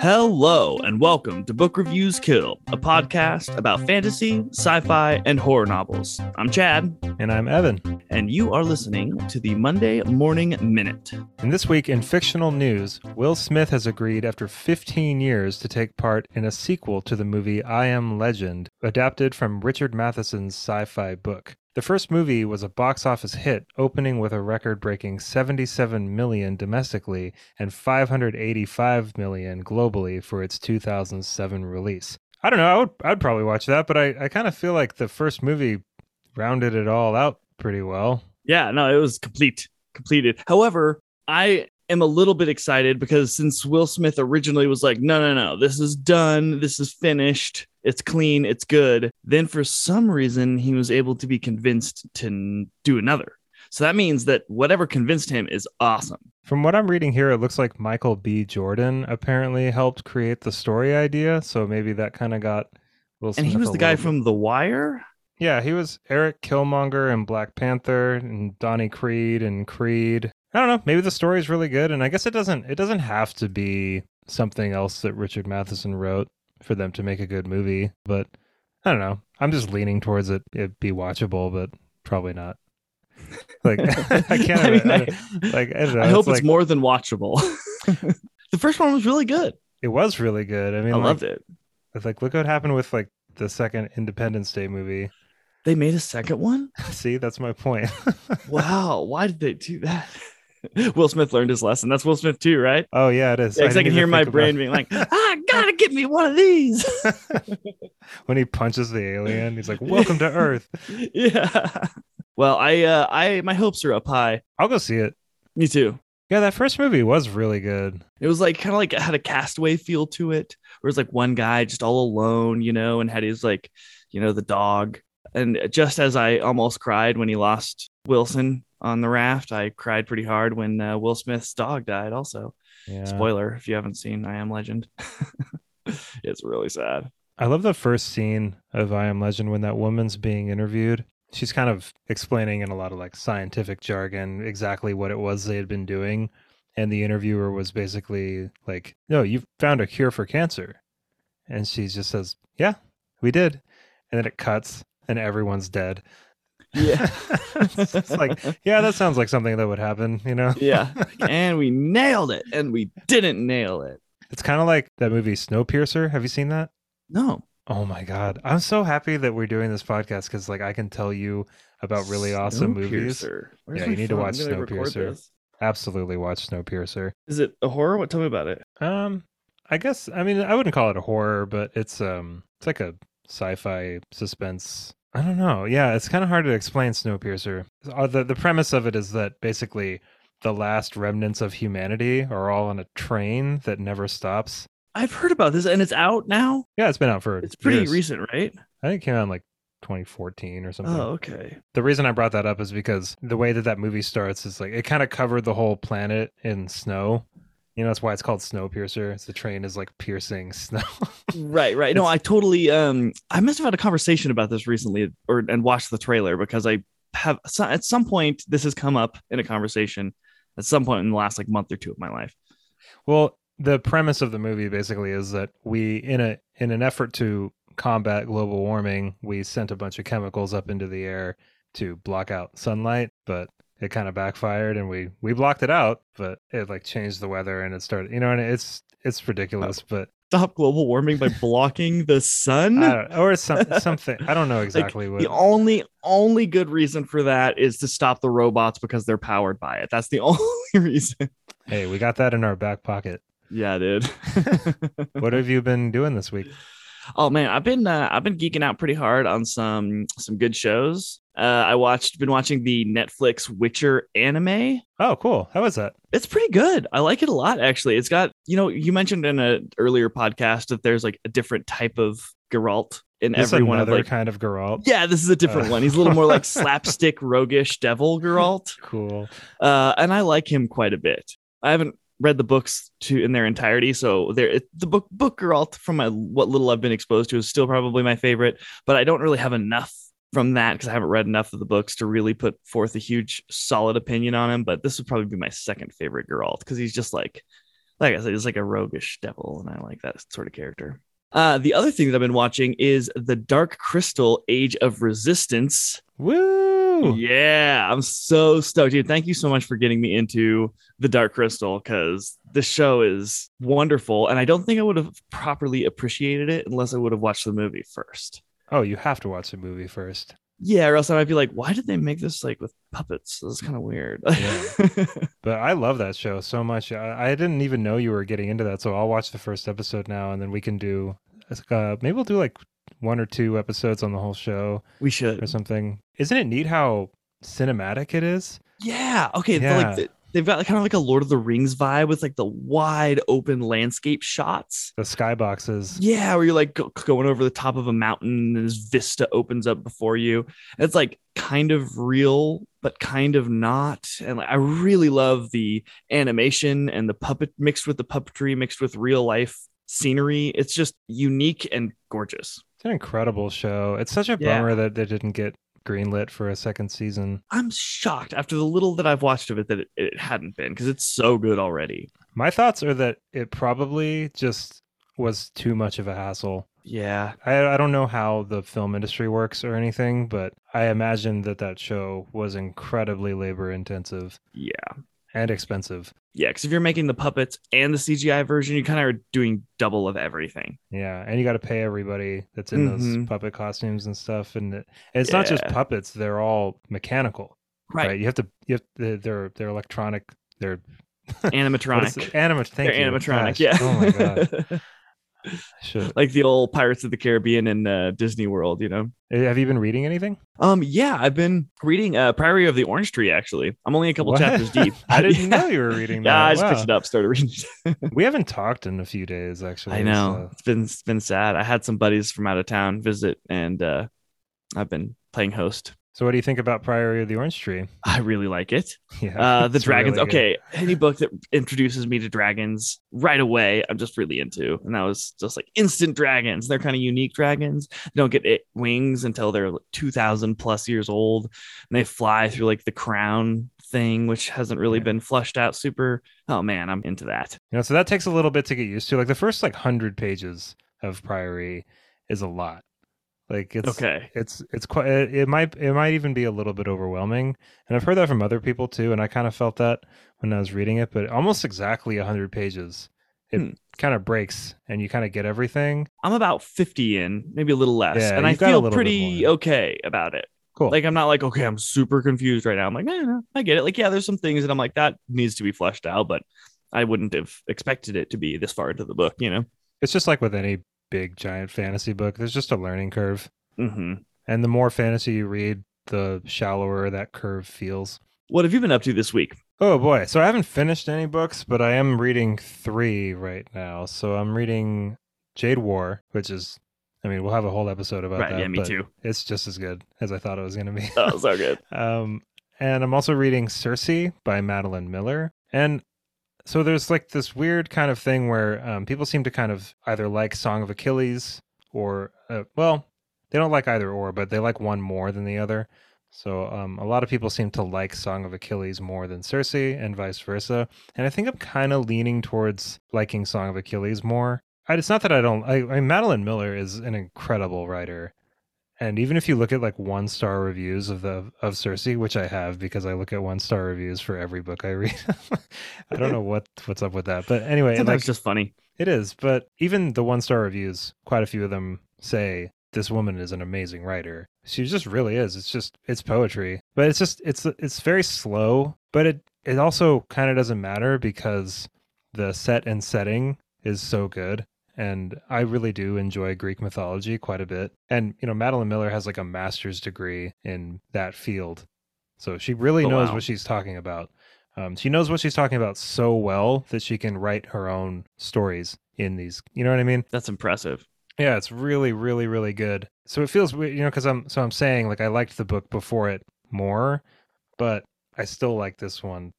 Hello, and welcome to Book Reviews Kill, a podcast about fantasy, sci fi, and horror novels. I'm Chad, And I'm Evan. and you are listening to the Monday Morning Minute. And this week in fictional news, Will Smith has agreed after 15 years to take part in a sequel to the movie I Am Legend, adapted from Richard Matheson's sci fi book. The first movie was a box office hit, opening with a record breaking 77 million domestically and 585 million globally for its 2007 release. I don't know, I would, I'd probably watch that, but I, I kind of feel like the first movie rounded it all out pretty well. Yeah, no, it was complete, completed. However, I am a little bit excited because since Will Smith originally was like, no, no, no, this is done, this is finished, it's clean, it's good. Then for some reason, he was able to be convinced to n- do another. So that means that whatever convinced him is awesome. From what I'm reading here, it looks like Michael B. Jordan apparently helped create the story idea. So maybe that kind of got Will And he was the guy bit- from The Wire. Yeah, he was Eric Killmonger in Black Panther and Donnie Creed and Creed. I don't know. Maybe the story is really good, and I guess it doesn't. It doesn't have to be something else that Richard Matheson wrote for them to make a good movie. But I don't know. I'm just leaning towards it. It be watchable, but probably not. Like I can't. I mean, I I- like I don't know. I hope like, it's more than watchable. the first one was really good. It was really good. I mean, I like, loved it. It's like look what happened with like the second Independence Day movie. They made a second one. See, that's my point. Wow, why did they do that? Will Smith learned his lesson. That's Will Smith too, right? oh yeah, it is. Yeah, I, didn't can hear my brain being like, "I gotta get me one of these." when he punches the alien, he's like, "Welcome to Earth." yeah. Well, I, uh, I, my hopes are up high. I'll go see it. Me too. Yeah, that first movie was really good. It was like kind of like it had a castaway feel to it, where it's like one guy just all alone, you know, and had his like, you know, the dog. And just as I almost cried when he lost Wilson on the raft, I cried pretty hard when uh, Will Smith's dog died. Also, Yeah. spoiler if you haven't seen I Am Legend, it's really sad. I love the first scene of I Am Legend when that woman's being interviewed. She's kind of explaining in a lot of like scientific jargon exactly what it was they had been doing. And the interviewer was basically like, No, you've found a cure for cancer. And she just says, Yeah, we did. And then it cuts and everyone's dead. Yeah. it's like, yeah, that sounds like something that would happen, you know? yeah, and we nailed it, and we didn't nail it. It's kind of like that movie Snowpiercer. Have you seen that? No, Oh my god. I'm so happy that we're doing this podcast cuz like I can tell you about really awesome movies. Where's Yeah, you need to watch gonna Snowpiercer. Absolutely watch Snowpiercer. Is it a horror? What? Tell me about it. Um I guess I mean I wouldn't call it a horror, but it's um it's like a sci-fi suspense. I don't know. Yeah, it's kind of hard to explain Snowpiercer. Uh, The the premise of it is that basically the last remnants of humanity are all on a train that never stops. I've heard about this, and it's out now. Yeah, it's been out for It's pretty years. recent, right? I think it came out in like 2014 or something. Oh, okay. The reason I brought that up is because the way that that movie starts is like it kind of covered the whole planet in snow. You know, that's why it's called Snowpiercer. It's the train is like piercing snow. Right, right. No, I totally. Um, I must have had a conversation about this recently, or and watched the trailer because I have at some point this has come up in a conversation at some point in the last like month or two of my life. well, the premise of the movie basically is that we in a in an effort to combat global warming, we sent a bunch of chemicals up into the air to block out sunlight, but it kind of backfired and we we blocked it out, but it like changed the weather and it started, you know, and it's it's ridiculous, but Stop global warming by blocking the sun. Or some, something. I don't know exactly what. The only only good reason for that is to stop the robots because they're powered by it. That's the only reason. Hey, we got that in our back pocket. Yeah, dude. What have you been doing this week? oh man, I've been uh, I've been geeking out pretty hard on some some good shows. Uh, I watched been watching the Netflix Witcher anime. Oh, cool. How was that? It's pretty good. I like it a lot actually. It's got, you know, you mentioned in an earlier podcast that there's like a different type of Geralt in This every one of another like kind of Geralt. Yeah, this is a different Uh. one. He's a little more like slapstick roguish devil Geralt. Cool. Uh, and I like him quite a bit. I haven't read the books to in their entirety, so there the book book Geralt from my what little I've been exposed to is still probably my favorite, but I don't really have enough from that because I haven't read enough of the books to really put forth a huge solid opinion on him. But this would probably be my second favorite Geralt because he's just like like I said, he's like a roguish devil, and I like that sort of character. Uh, the other thing that I've been watching is The Dark Crystal Age of Resistance. Woo! Yeah, I'm so stoked, dude. Thank you so much for getting me into The Dark Crystal because the show is wonderful. And I don't think I would have properly appreciated it unless I would have watched the movie first. Oh, you have to watch the movie first. Yeah, or else I might be like, why did they make this like with puppets? This is kind of weird. Yeah. But I love that show so much. I, I didn't even know you were getting into that, so I'll watch the first episode now, and then we can do. Uh, maybe we'll do like one or two episodes on the whole show we should or something. Isn't it neat how cinematic it is? Yeah. Okay. the- Yeah. Like the, they've got kind of like a Lord of the Rings vibe with like the wide open landscape shots. The skyboxes. Yeah, where you're like go- going over the top of a mountain and this vista opens up before you. It's like kind of real, but kind of not. And like, I really love the animation and the puppet mixed with the puppetry, mixed with real life scenery. It's just unique and gorgeous. It's an incredible show. It's such a Yeah. bummer that they didn't get greenlit for a second season. I'm shocked after the little that I've watched of it that it, it hadn't been because it's so good already. My thoughts are that it probably just was too much of a hassle. Yeah. I, I don't know how the film industry works or anything, but I imagine that that show was incredibly labor intensive Yeah. and expensive. Yeah. Because if you're making the puppets and the CGI version, you kind of are doing double of everything. Yeah, and you got to pay everybody that's in Mhm. those puppet costumes and stuff, and it, it's not just puppets; they're all mechanical, Right. You have to, you have they're they're, they're electronic, they're Animatronic. it? Thank They're you. animatronic. Gosh, Yeah. Oh my god. Should. like the old Pirates of the Caribbean in uh, Disney World, you know. Eh, Have you been reading anything? Um, yeah, I've been reading uh, Priory of the Orange Tree. Actually, I'm only a couple What? chapters deep. I didn't Yeah. know you were reading that. Yeah, I just Wow. picked it up, started reading. We haven't talked in a few days, actually. I know so- it's been it's been sad. I had some buddies from out of town visit, and uh, I've been playing host. So, what do you think about Priory of the Orange Tree? I really like it. Yeah, Uh, the dragons. really okay, any book that introduces me to dragons right away, I'm just really into. And that was just like instant dragons. They're kind of unique dragons. They don't get it, wings until they're like 2,000 plus years old, and they fly through like the crown thing, which hasn't really Yeah. been flushed out super. Oh man, I'm into that. You know, so that takes a little bit to get used to. Like the first like hundred pages of Priory is a lot. Like it's Okay. it's it's quite it, might it might even be a little bit overwhelming and i've heard that from other people too and i kind of felt that when i was reading it but almost exactly 100 pages it Hmm. kind of breaks and you kind of get everything I'm about 50 in, maybe a little less, Yeah, and I you've got a feel pretty okay about it. cool Like I'm not like okay, I'm super confused right now. I'm like, no, no, I get it. Like yeah, there's some things that I'm like that needs to be fleshed out, but I wouldn't have expected it to be this far into the book, you know. it's just like with any big giant fantasy book there's just a learning curve hmm and the more fantasy you read the shallower that curve feels What have you been up to this week? Oh boy. So I haven't finished any books, but I am reading three right now. So I'm reading Jade War, which is, I mean, we'll have a whole episode about right, that. yeah, me but too. It's just as good as I thought it was going to be. Oh, so good. um, and I'm also reading Circe by Madeline Miller. And so there's like this weird kind of thing where um, people seem to kind of either like Song of Achilles or, uh, well, they don't like either or, but they like one more than the other. So um, a lot of people seem to like Song of Achilles more than Circe, and vice versa. And I think I'm kind of leaning towards liking Song of Achilles more. It's not that I don't. I, I Madeline Miller is an incredible writer, and even if you look at like one star reviews of the of Circe, which I have because I look at one star reviews for every book I read. I don't know what what's up with that, but anyway, Sometimes like it's just funny. it is, but even the one star reviews, quite a few of them say this woman is an amazing writer. She just really is. It's just it's poetry, but it's just it's it's very slow, but it it also kind of doesn't matter because the set and setting is so good. And I really do enjoy Greek mythology quite a bit. And, you know, Madeline Miller has like a master's degree in that field. So she really Oh, knows wow. what she's talking about. Um, she knows what she's talking about so well that she can write her own stories in these. You know what I mean? That's impressive. Yeah, it's really, really, really good. So it feels weird, you know, because I'm so I'm saying like I liked the book before it more, but I still like this one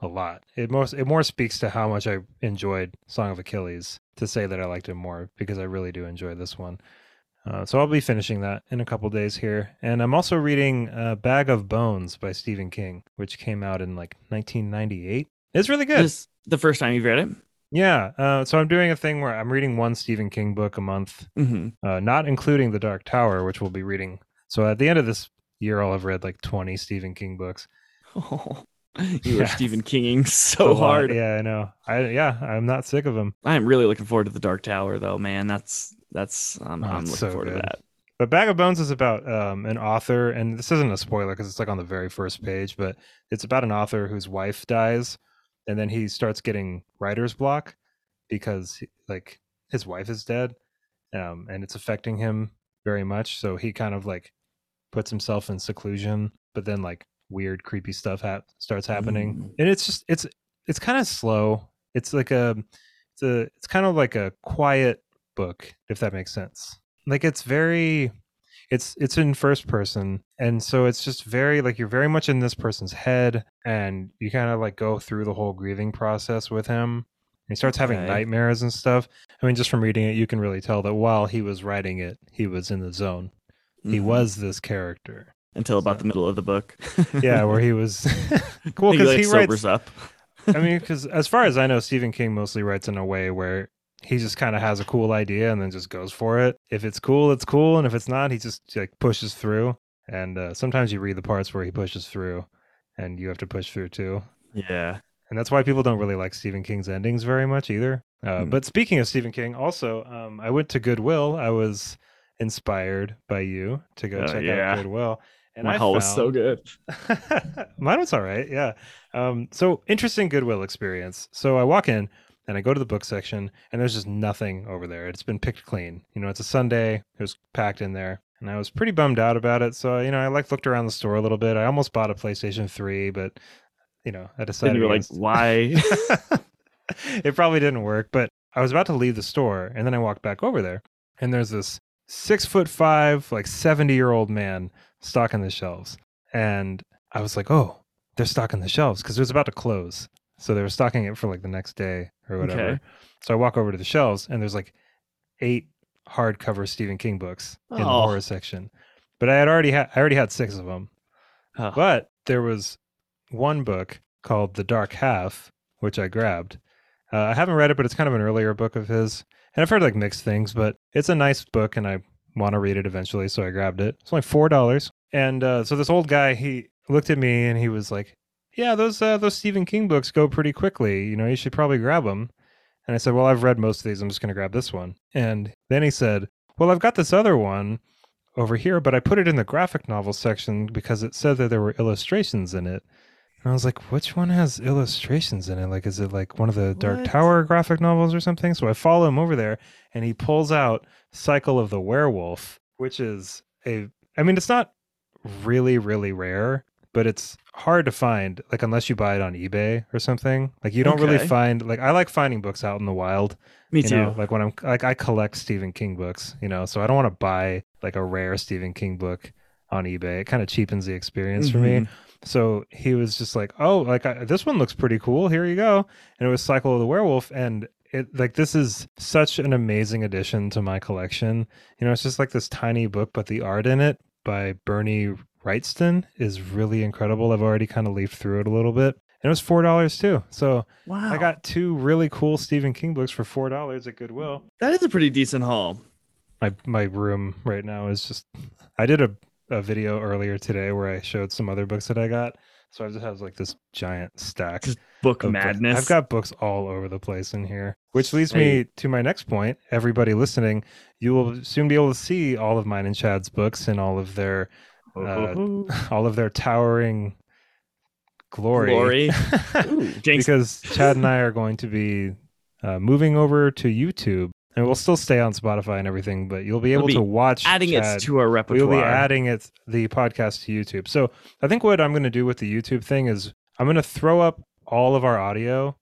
a lot. It most it more speaks to how much I enjoyed Song of Achilles to say that I liked it more because I really do enjoy this one. Uh, so I'll be finishing that in a couple days here, and I'm also reading uh, Bag of Bones by Stephen King, which came out in like 1998. It's really good. This the first time you've read it? Yeah. Uh, so I'm doing a thing where I'm reading one Stephen King book a month, hmm uh, not including The Dark Tower, which we'll be reading. So at the end of this year, I'll have read like 20 Stephen King books. you Yeah. are Stephen Kinging so hard. Yeah, I know. I yeah, I'm not sick of him. I am really looking forward to the Dark Tower, though, man. That's that's I'm, Oh, I'm looking so forward good. to that. But Bag of Bones is about um, an author, and this isn't a spoiler because it's like on the very first page, but it's about an author whose wife dies, and then he starts getting writer's block because like his wife is dead, um, and it's affecting him very much. So he kind of like puts himself in seclusion, but then like weird, creepy stuff hap- starts happening, Mm. and it's just it's it's kind of slow. It's like a it's a it's kind of like a quiet book, if that makes sense. Like it's very it's it's in first person and so it's just very like you're very much in this person's head and you kind of like go through the whole grieving process with him he starts having Okay. nightmares and stuff i mean just from reading it you can really tell that while he was writing it he was in the zone he Mhm. was this character until about so- the middle of the book. yeah where he was cool he because like he sobers writes up. I mean, because as far as I know, Stephen King mostly writes in a way where he just kind of has a cool idea and then just goes for it. If it's cool, it's cool, and if it's not, he just like pushes through. And uh, sometimes you read the parts where he pushes through, and you have to push through too. Yeah. And that's why people don't really like Stephen King's endings very much either. Uh, Hmm. But speaking of Stephen King, also, um, I went to Goodwill. I was inspired by you to go Oh, check yeah. out Goodwill. And My I haul was so good. Mine was all right. Yeah. Um, so interesting Goodwill experience. So I walk in and I go to the book section and there's just nothing over there. It's been picked clean. You know, it's a Sunday. It was packed in there. And I was pretty bummed out about it. So, you know, I like looked around the store a little bit. I almost bought a PlayStation 3, but you know, I decided And you were like, why? it probably didn't work, but I was about to leave the store and then I walked back over there and there's this six foot five, like 70 year old man stocking the shelves. And I was like, oh, they're stocking the shelves because it was about to close. So they were stocking it for like the next day or whatever. Okay. So I walk over to the shelves and there's like eight hardcover Stephen King books in the Oh. horror section. But I had already had I already had six of them. Oh, But there was one book called The Dark Half, which I grabbed. Uh, I haven't read it, but it's kind of an earlier book of his. And I've heard like mixed things, but it's a nice book and I want to read it eventually. So I grabbed it. It's only $4. And uh, so this old guy, he looked at me and he was like, yeah, those, uh, those Stephen King books go pretty quickly. You know, you should probably grab them. And I said, well, I've read most of these. I'm just going to grab this one. And then he said, well, I've got this other one over here, but I put it in the graphic novel section because it said that there were illustrations in it. And I was like, which one has illustrations in it? Like, is it like one of the Dark What? Tower graphic novels or something? So I follow him over there and he pulls out Cycle of the Werewolf, which is a, I mean, it's not really, really rare, but it's hard to find, like, unless you buy it on eBay or something. Like, you don't really find, like, I like finding books out in the wild me you too. know, like when I'm like I collect Stephen King books, you know, so I don't want to buy like a rare Stephen King book on eBay. It kind of cheapens the experience for me. Mm-hmm. So he was just like, "Oh, like I, this one looks pretty cool. Here you go." And it was Cycle of the Werewolf, and it like this is such an amazing addition to my collection. You know, it's just like this tiny book, but the art in it by Bernie Wrightson is really incredible. I've already kind of leafed through it a little bit. And it was four dollars too. So Wow. I got two really cool Stephen King books for four dollars at Goodwill. that is a pretty decent haul. My my room right now is just. I did a, a video earlier today where I showed some other books that I got. So I just have like this giant stack. Just Book of books. madness. I've got books all over the place in here, which leads me to my next point. Everybody listening, you will soon be able to see all of mine and Chad's books and all of their uh, all of their towering glory. Glory. Ooh, because Chad and I are going to be uh, moving over to YouTube, and we'll still stay on Spotify and everything, but you'll be We'll able be to watch adding Chad. it to our repertoire. We'll be adding it the podcast to YouTube. So I think what I'm going to do with the YouTube thing is I'm going to throw up all of our audio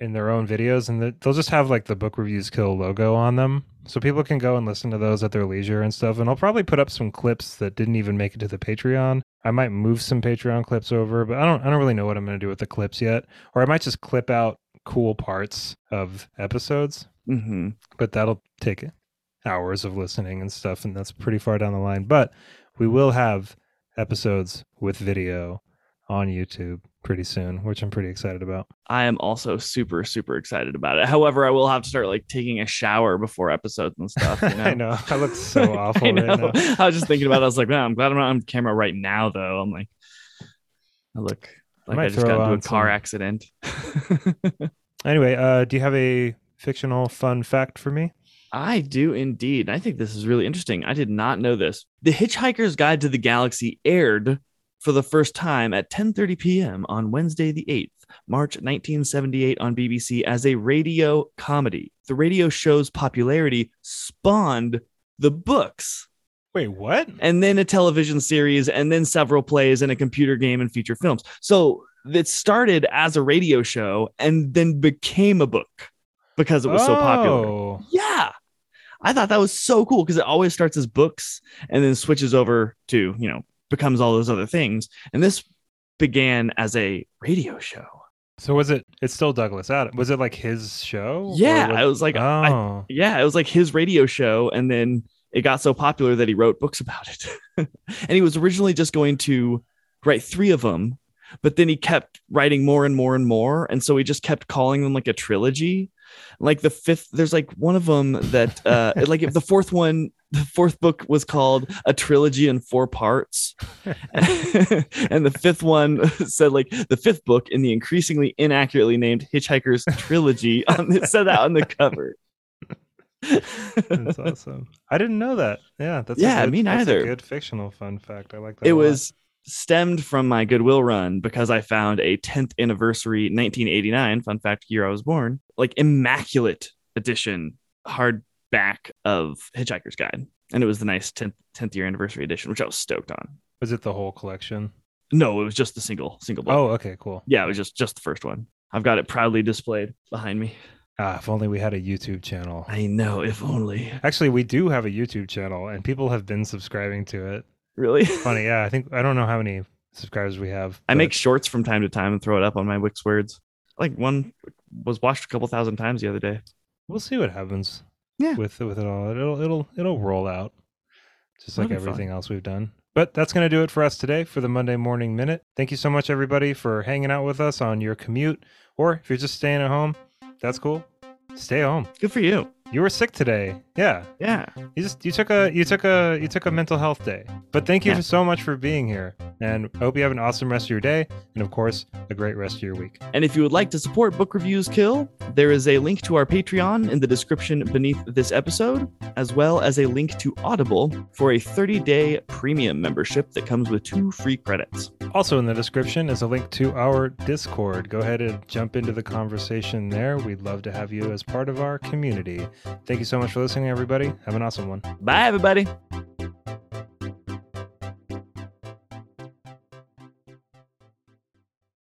in their own videos, and the, they'll just have like the Book Reviews Kill logo on them, so people can go and listen to those at their leisure and stuff. And I'll probably put up some clips that didn't even make it to the Patreon. I might move some Patreon clips over, but I don't I don't really know what I'm going to do with the clips yet. Or I might just clip out cool parts of episodes hmm but that'll take hours of listening and stuff and that's pretty far down the line but we will have episodes with video on YouTube pretty soon, which I'm pretty excited about. I am also super, super excited about it. However, I will have to start like taking a shower before episodes and stuff. You know? I know. I look so awful I right now. I was just thinking about it. I was like, man, I'm glad I'm not on camera right now, though. I'm like, I look like might I just got into a car some- accident. Anyway, uh, do you have a fictional fun fact for me? I do indeed. I think this is really interesting. I did not know this. The Hitchhiker's Guide to the Galaxy aired for the first time at 10:30 p.m. on Wednesday the 8th, March 1978 on BBC as a radio comedy. The radio show's popularity spawned the books Wait, what? and then a television series and then several plays and a computer game and feature films. So it started as a radio show and then became a book because it was so popular. Oh. Yeah. I thought that was so cool because it always starts as books and then switches over to, you know, becomes all those other things. And this began as a radio show. So was it? It's still Douglas Adams. Was it like his show? Yeah. what- I was like, I, oh, yeah, it was like his radio show. And then it got so popular that he wrote books about it. and he was originally just going to write three of them, but then he kept writing more and more and more. And so he just kept calling them like a trilogy. Like the fifth, there's like one of them that, uh, like if the fourth one, the fourth book was called A Trilogy in Four Parts. and the fifth one said like the fifth book in the increasingly inaccurately named Hitchhiker's Trilogy. On, it said that on the cover. that's awesome. I didn't know that. Yeah, that's Yeah, good- me neither. good fictional fun fact. I like that. it was stemmed from my Goodwill run because I found a 10th anniversary 1989 fun fact year I was born like immaculate edition hardback of Hitchhiker's Guide and it was the nice 10th 10th year anniversary edition which I was stoked on. Was it the whole collection? No, it was just the single single book. Oh, okay, cool. Yeah, it was just just the first one. I've got it proudly displayed behind me. Ah, if only we had a YouTube channel. I know, if only. Actually, we do have a YouTube channel, and people have been subscribing to it. Really? Funny, yeah. I think I don't know how many subscribers we have. I but- make shorts from time to time and throw it up on my Wicks Words. Like one was watched a couple thousand times the other day. We'll see what happens. Yeah. With with it all, it'll it'll it'll roll out, just like That'll fun. everything else we've done. But that's gonna do it for us today for the Monday Morning Minute. Thank you so much, everybody, for hanging out with us on your commute, or if you're just staying at home, that's cool. Stay home. Good for you. You were sick today. Yeah. Yeah. You just you took a you took a you took a mental health day. But thank you Yeah. so much for being here. And I hope you have an awesome rest of your day and of course a great rest of your week. And if you would like to support Book Reviews Kill, there is a link to our Patreon in the description beneath this episode, as well as a link to Audible for a 30 day premium membership that comes with two free credits. Also in the description is a link to our Discord. Go ahead and jump into the conversation there. We'd love to have you as part of our community. Thank you so much for listening, everybody. Have an awesome one. Bye, everybody.